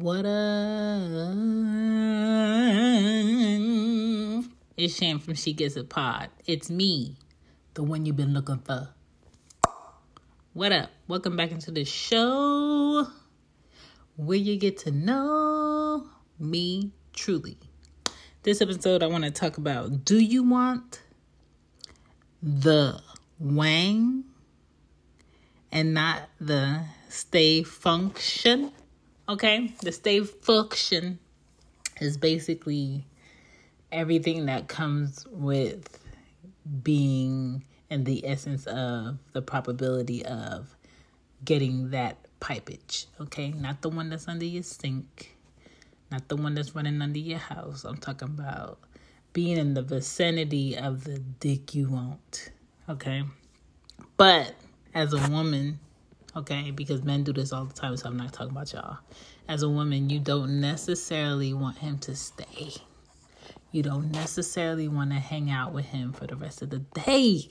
What up? It's Shan from She Gets It Pod. It's me, the one you've been looking for. What up? Welcome back into the show where you get to know me truly. This episode, I want to talk about do you want the wang and not the stay function? Okay, the stay function is basically everything that comes with being in the essence of the probability of getting that pipage. Okay, not the one that's under your sink, not the one that's running under your house. I'm talking about being in the vicinity of the dick you want. Okay, but as a woman, okay? Because men do this all the time, so I'm not talking about y'all. As a woman, you don't necessarily want him to stay. You don't necessarily want to hang out with him for the rest of the day.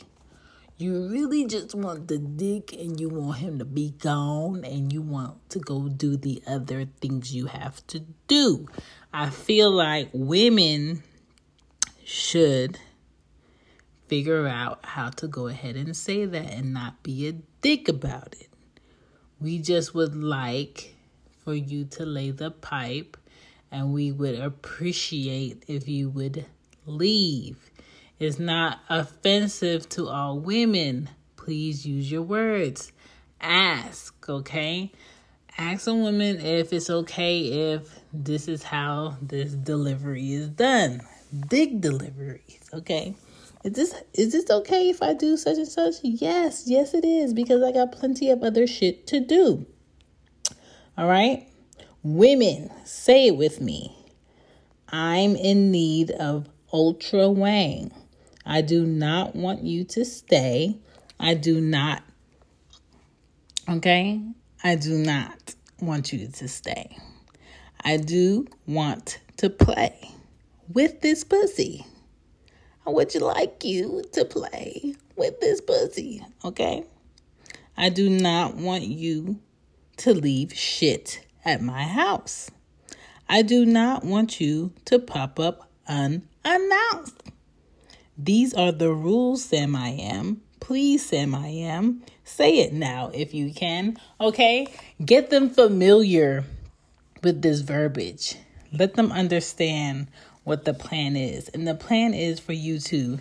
You really just want the dick and you want him to be gone and you want to go do the other things you have to do. I feel like women should figure out how to go ahead and say that and not be a dick about it. We just would like for you to lay the pipe, and we would appreciate if you would leave. It's not offensive to all women. Please use your words. Ask, okay? Ask a woman if it's okay if this is how this delivery is done. Big deliveries, okay? Is this is this okay if I do such and such? Yes, yes it is because I got plenty of other shit to do. All right? Women, say it with me. I'm in need of ultra wang. I do not want you to stay. I do not Okay? I do not want you to stay. I do want to play with this pussy. Would you like you to play with this pussy, okay? I do not want you to leave shit at my house. I do not want you to pop up unannounced. These are the rules, Sam I am. Please, Sam I am. Say it now if you can, okay? Get them familiar with this verbiage. Let them understand what the plan is. And the plan is for you to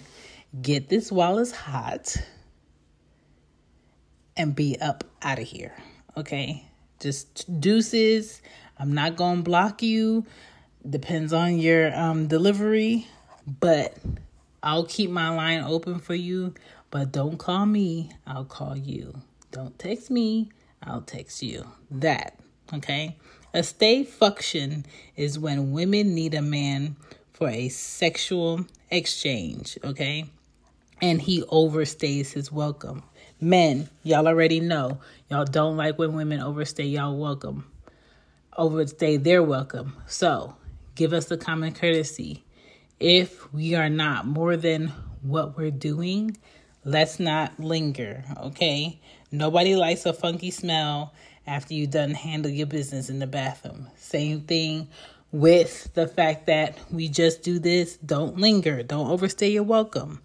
get this while it's hot and be up out of here. Okay? Just deuces. I'm not going to block you. Depends on your um, delivery, but I'll keep my line open for you. But don't call me, I'll call you. Don't text me, I'll text you. That, okay? A stay function is when women need a man for a sexual exchange, okay? And he overstays his welcome. Men, y'all already know. Y'all don't like when women overstay y'all welcome. Overstay their welcome. So, give us the common courtesy. If we are not more than what we're doing, let's not linger, okay? Nobody likes a funky smell after you done handle your business in the bathroom. Same thing with the fact that we just do this. Don't linger. Don't overstay your welcome.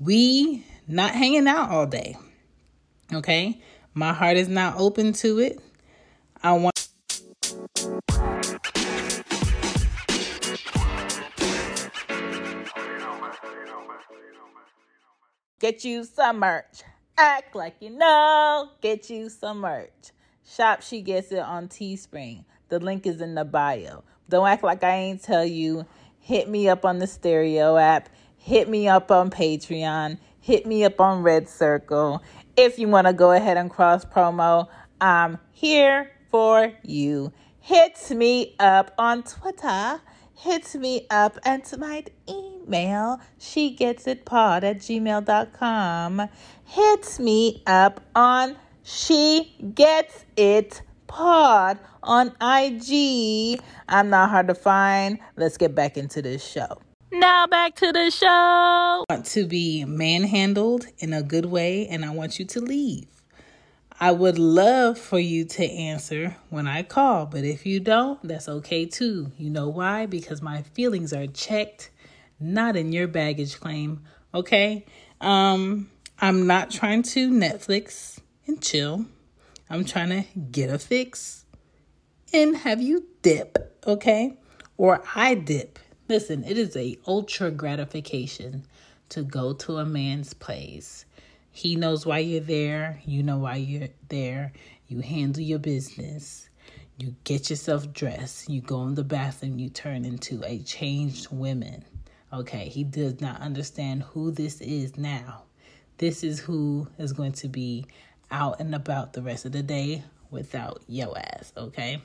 We not hanging out all day. Okay? My heart is not open to it. I want Get you some merch. Act like you know. Get you some merch. Shop She Gets It on Teespring. The link is in the bio. Don't act like I ain't tell you. Hit me up on the stereo app. Hit me up on Patreon. Hit me up on Red Circle. If you want to go ahead and cross promo, I'm here for you. Hit me up on Twitter. Hit me up and to my email, she gets it pod at gmail.com. Hit me up on she Gets It Pod on IG. I'm not hard to find. Let's get back into this show. Now back to the show. I want to be manhandled in a good way and I want you to leave. I would love for you to answer when I call, but if you don't, that's okay too. You know why? Because my feelings are checked, not in your baggage claim, okay? Um I'm not trying to Netflix and chill. I'm trying to get a fix and have you dip, okay? Or I dip. Listen, it is a ultra gratification to go to a man's place. He knows why you're there, you know why you're there. You handle your business. You get yourself dressed. You go in the bathroom, you turn into a changed woman. Okay, he does not understand who this is now. This is who is going to be out and about the rest of the day without yo ass, okay?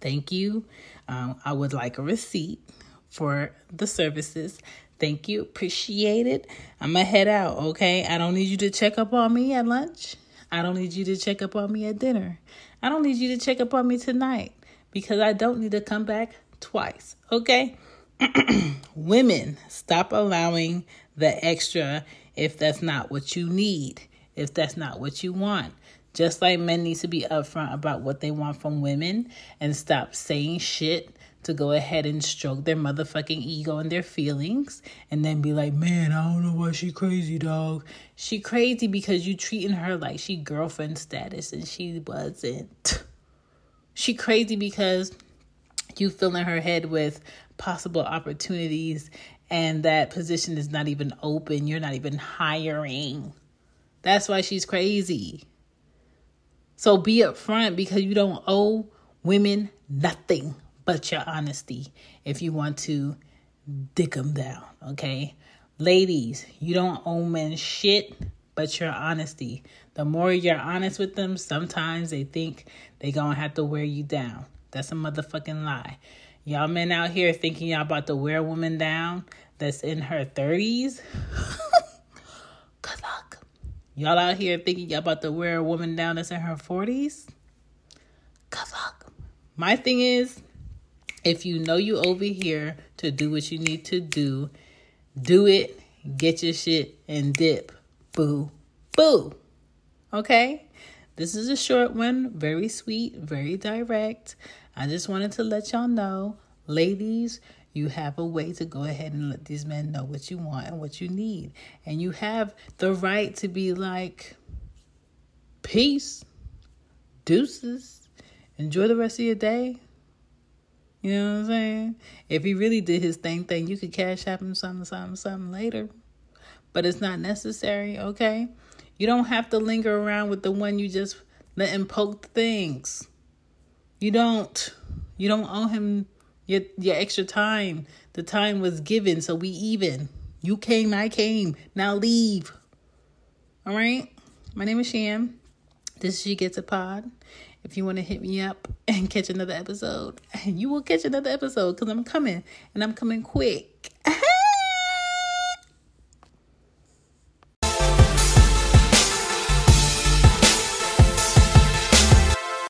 Thank you. Um, I would like a receipt for the services. Thank you. Appreciate it. I'm going to head out, okay? I don't need you to check up on me at lunch. I don't need you to check up on me at dinner. I don't need you to check up on me tonight because I don't need to come back twice, okay? Women, stop allowing the extra if that's not what you need, if that's not what you want. Just like men need to be upfront about what they want from women and stop saying shit to go ahead and stroke their motherfucking ego and their feelings and then be like, man, I don't know why she crazy, dog. She crazy because you treating her like she girlfriend status and she wasn't. She crazy because you filling her head with possible opportunities and that position is not even open. You're not even hiring. That's why she's crazy. So be upfront because you don't owe women nothing but your honesty if you want to dick them down, okay? Ladies, you don't owe men shit but your honesty. The more you're honest with them, sometimes they think they gonna have to wear you down. That's a motherfucking lie. Y'all men out here thinking y'all about to wear a woman down that's in her 30s. Y'all out here thinking y'all about to wear a woman down that's in her 40s? Good luck. My thing is, if you know you over here to do what you need to do, do it, get your shit, and dip. Boo. Boo. Okay? This is a short one, very sweet, very direct. I just wanted to let y'all know, ladies, you have a way to go ahead and let these men know what you want and what you need. And you have the right to be like, peace, deuces, enjoy the rest of your day. You know what I'm saying? If he really did his thing thing, you could cash app him something, something, something later. But it's not necessary, okay? You don't have to linger around with the one you just let him poke things. You don't. You don't owe him your your extra time. The time was given, so we even. You came, I came. Now leave. All right. My name is Sham. This is She Gets It Pod. If you want to hit me up and catch another episode, you will catch another episode because I'm coming and I'm coming quick.